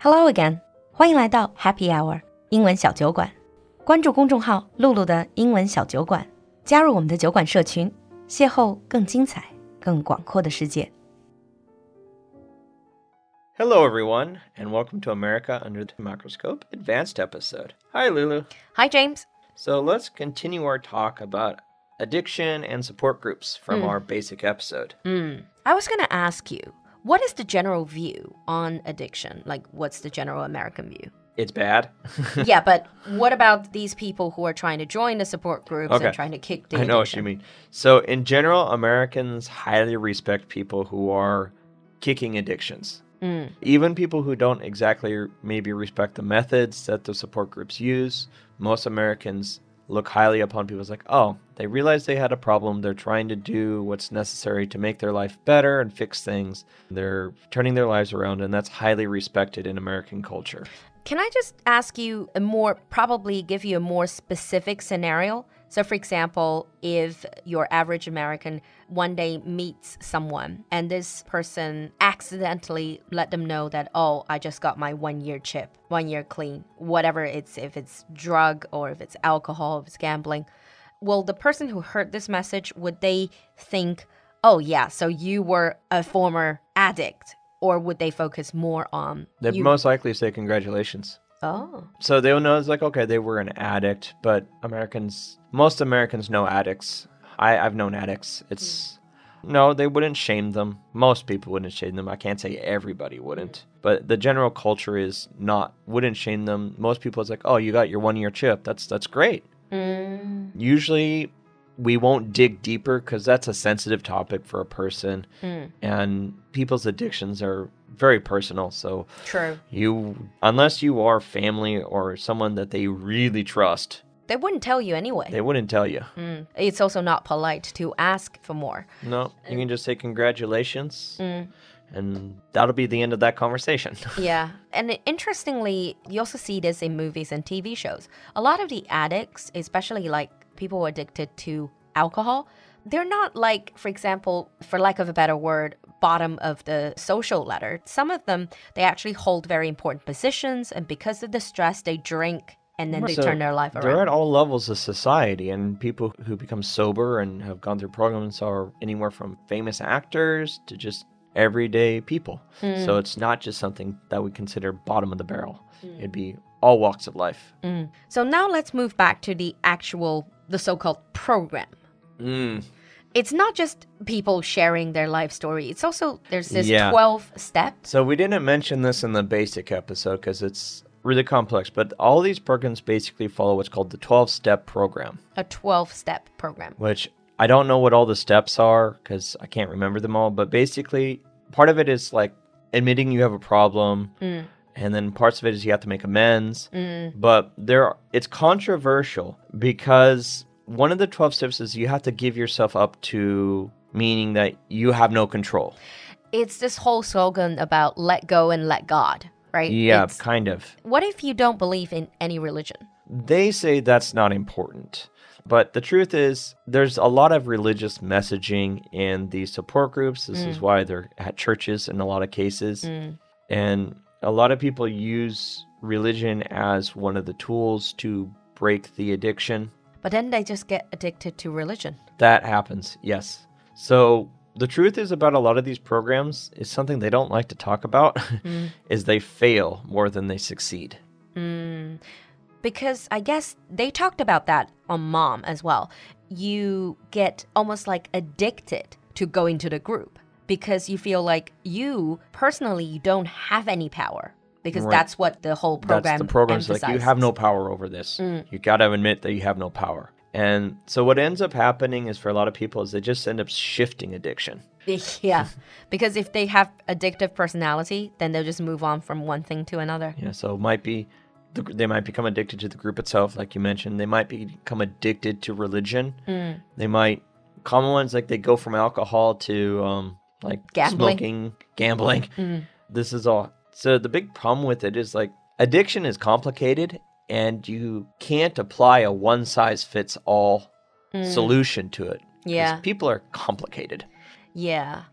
Hello again，欢迎来到 Happy Hour 英文小酒馆。关注公众号“露露的英文小酒馆”，加入我们的酒馆社群，邂逅更精彩、更广阔的世界。 Hello, everyone, and welcome to America Under the Microscope Advanced episode. Hi, Lulu. Hi James， So let's continue our talk about addiction and support groups from our basic episode. I was gonna ask you, what is the general view on addiction? Like, what's the general American view? It's bad. yeah, but what about these people who are trying to join the support groups Okay. and trying to kick the I know what you mean. So, in general, Americans highly respect people who are kicking addictions. Mm. Even people who don't exactly maybe respect the methods that the support groups use, most Americans look highly upon people as like, oh, they realize they had a problem. They're trying to do what's necessary to make their life better and fix things. They're turning their lives around, and that's highly respected in American culture. Can I just ask you a more, probably give you a more specific scenario? So, for example, if your average American one day meets someone and this person accidentally let them know that, oh, I just got my one year chip, one year clean, whatever it's, if it's drug or if it's alcohol, if it's gambling, well, the person who heard this message, would they think, oh, yeah, so you were a former addict? Or would they focus more on They'd you? most likely say congratulations. Oh. So they'll know it's like, okay, they were an addict, but Americans, most Americans know addicts. I, I've known addicts. It's, no, they wouldn't shame them. Most people wouldn't shame them. I can't say everybody wouldn't. But the general culture is not, wouldn't shame them. Most people, it's like, oh, you got your one year chip. That's, that's great. Mm, Usually we won't dig deeper because that's a sensitive topic for a person. mm, And people's addictions are very personal. So true. you, unless you are family or someone that they really trust, They wouldn't tell you anyway. they wouldn't tell you. Mm. It's also not polite to ask for more. No, you can just say congratulations, Mm. and that'll be the end of that conversation. Yeah. And interestingly, you also see this in movies and TV shows. A lot of the addicts, especially like people addicted to alcohol, they're not like, for example, for lack of a better word, bottom of the social ladder. Some of them, they actually hold very important positions, and because of the stress, they drink and then they So turn their life around. They're at all levels of society, and people who become sober and have gone through programs are anywhere from famous actors to just everyday people. Mm. So it's not just something that we consider bottom of the barrel. It'd be all walks of life. So now let's move back to the actual, the so called program. Mm. It's not just people sharing their life story, it's also, there's this Yeah. 12 step. So we didn't mention this in the basic episode because it's really complex, but all these programs basically follow what's called the 12 step program, A 12 step program. which I don't know what all the steps are because I can't remember them all, but basically part of it is like admitting you have a problem. Mm. And then parts of it is you have to make amends, mm. but there it's controversial because one of the 12 steps is you have to give yourself up to meaning that you have no control. It's this whole slogan about let go and let God, right? Yeah, It's- kind of. what if you don't believe in any religion? They say that's not important. But the truth is, there's a lot of religious messaging in these support groups. This is mm. why they're at churches in a lot of cases. Mm. And a lot of people use religion as one of the tools to break the addiction. But then they just get addicted to religion. That happens, yes. So the truth is about a lot of these programs is something they don't like to talk about mm. is they fail more than they succeed. Mm. Because I guess they talked about that on Mom as well. You get almost like addicted to going to the group because you feel like you personally you don't have any power because Right. that's what the whole program That's the program's like you have no power over this. You got to admit that you have no power. And so what ends up happening is for a lot of people is they just end up shifting addiction. yeah. Because if they have addictive personality, then they'll just move on from one thing to another. Yeah, so it might be the, they might become addicted to the group itself, like you mentioned. They might become addicted to religion. They might common ones like they go from alcohol to um, like Gambling. smoking, gambling. Mm-hmm. This is all. So the big problem with it is like addiction is complicated, and you can't apply a one size fits all mm. solution to it. Yeah. people are complicated. Yeah.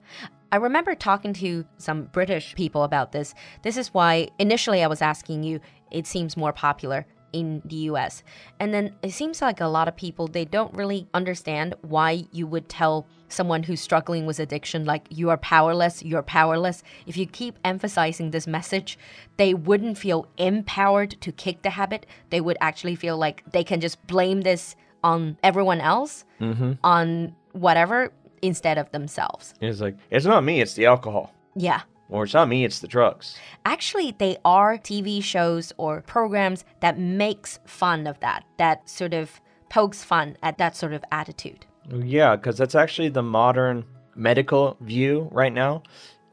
I remember talking to some British people about this. This is why initially I was asking you, it seems more popular in the US. And then it seems like a lot of people they don't really understand why you would tell someone who's struggling with addiction like you are powerless, you're powerless. If you keep emphasizing this message, they wouldn't feel empowered to kick the habit. They would actually feel like they can just blame this on everyone else, mm-hmm. on whatever instead of themselves. It's like, it's not me, it's the alcohol. Yeah. Or it's not me, it's the drugs. Actually, they are TV shows or programs that makes fun of that, that sort of pokes fun at that sort of attitude. Yeah, because that's actually the modern medical view right now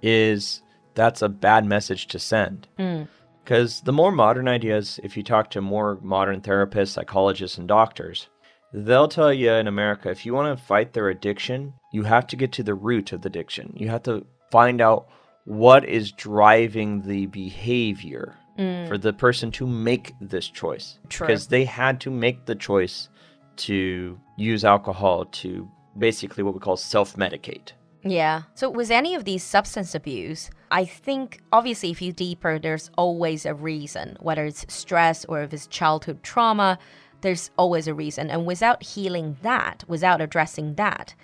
is that's a bad message to send. Hmm. Because the more modern ideas, if you talk to more modern therapists, psychologists, and doctors, they'll tell you in America if you want to fight their addiction, you have to get to the root of the addiction. You have to find out what is driving the behavior mm. for the person to make this choice. Because they had to make the choice to use alcohol to basically what we call self medicate. Yeah. So, with any of these substance abuse, I think obviously, if you deeper, there's always a reason, whether it's stress or if it's childhood trauma, there's always a reason. And without healing that, without addressing that,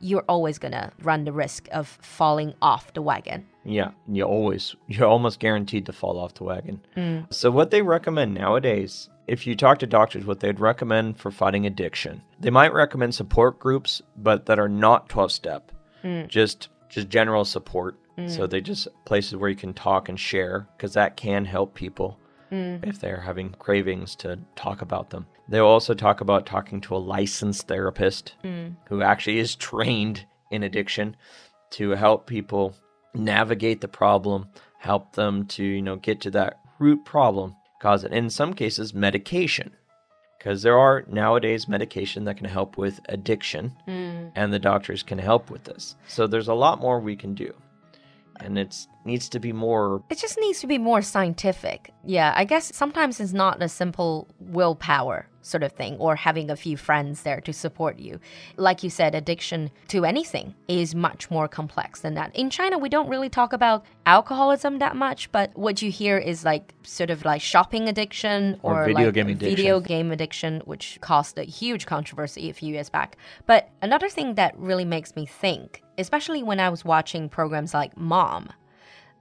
you're always going to run the risk of falling off the wagon. Yeah, you always you're almost guaranteed to fall off the wagon. Mm. So what they recommend nowadays, if you talk to doctors, what they'd recommend for fighting addiction, they might recommend support groups, but that are not twelve step, mm. just just general support. So mm. they just places where you can talk and share because that can help people Mm. if they're having cravings to talk about them. They'll also talk about talking to a licensed therapist mm. who actually is trained in addiction to help people navigate the problem, help them to, you know, get to that root problem, cause it. In some cases, medication. Because there are nowadays medication that can help with addiction, mm. and the doctors can help with this. So there's a lot more we can do. And it needs to be more It just needs to be more scientific. Yeah, I guess sometimes it's not a simple willpower sort of thing or having a few friends there to support you. Like you said, addiction to anything is much more complex than that. In China, we don't really talk about alcoholism that much, but what you hear is like sort of like shopping addiction Or or, video like game addiction. video game addiction, which caused a huge controversy a few years back. But another thing that really makes me think, especially when I was watching programs like Mom,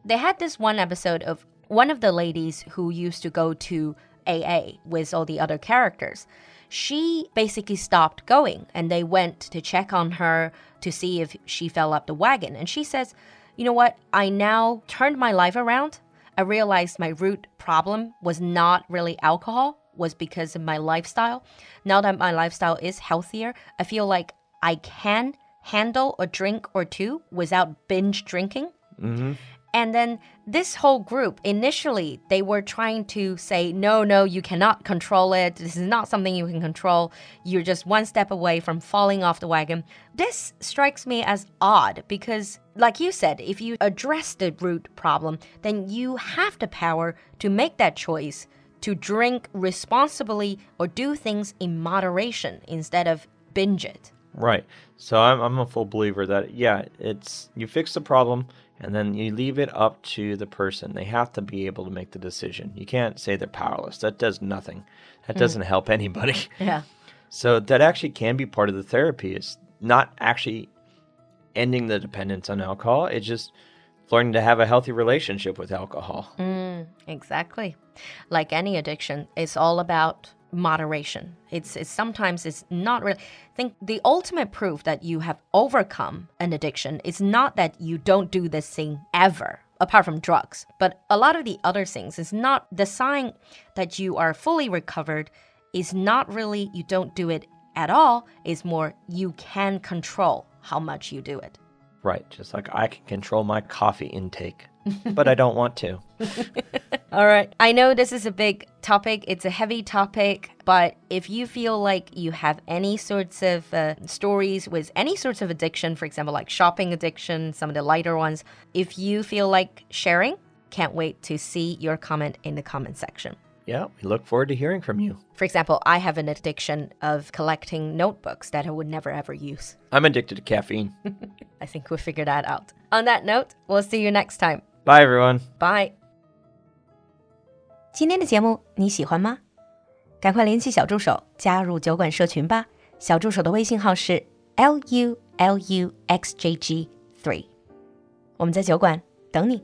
they had this one episode of one of the ladies who used to go to AA with all the other characters. She basically stopped going and they went to check on her to see if she fell up the wagon. And she says, You know what? I now turned my life around. I realized my root problem was not really alcohol, was because of my lifestyle. Now that my lifestyle is healthier, I feel like I can handle a drink or two without binge drinking. Mm-hmm. And then this whole group, initially, they were trying to say, no, no, you cannot control it. This is not something you can control. You're just one step away from falling off the wagon. This strikes me as odd because, like you said, if you address the root problem, then you have the power to make that choice to drink responsibly or do things in moderation instead of binge it. Right. So I'm, I'm a full believer that, yeah, it's you fix the problem and then you leave it up to the person. They have to be able to make the decision. You can't say they're powerless. That does nothing. That mm-hmm. doesn't help anybody. Yeah. So that actually can be part of the therapy. It's not actually ending the dependence on alcohol. It's just learning to have a healthy relationship with alcohol. Mm, exactly. Like any addiction, it's all about moderation. It's, it's sometimes it's not really I think the ultimate proof that you have overcome an addiction is not that you don't do this thing ever apart from drugs, but a lot of the other things is not the sign that you are fully recovered is not really you don't do it at all, is more you can control how much you do it. Right. Just like I can control my coffee intake, but I don't want to. All right. I know this is a big topic, it's a heavy topic, but if you feel like you have any sorts of uh, stories with any sorts of addiction, for example, like shopping addiction, some of the lighter ones, if you feel like sharing, can't wait to see your comment in the comment section. Yeah, we look forward to hearing from you. For example, I have an addiction of collecting notebooks that I would never ever use. I'm addicted to caffeine. I think we'll figure that out. On that note, we'll see you next time. Bye, everyone. Bye. 今天的节目你喜欢吗？赶快联系小助手加入酒馆社群吧。小助手的微信号是 l u l u x j g three。我们在酒馆等你。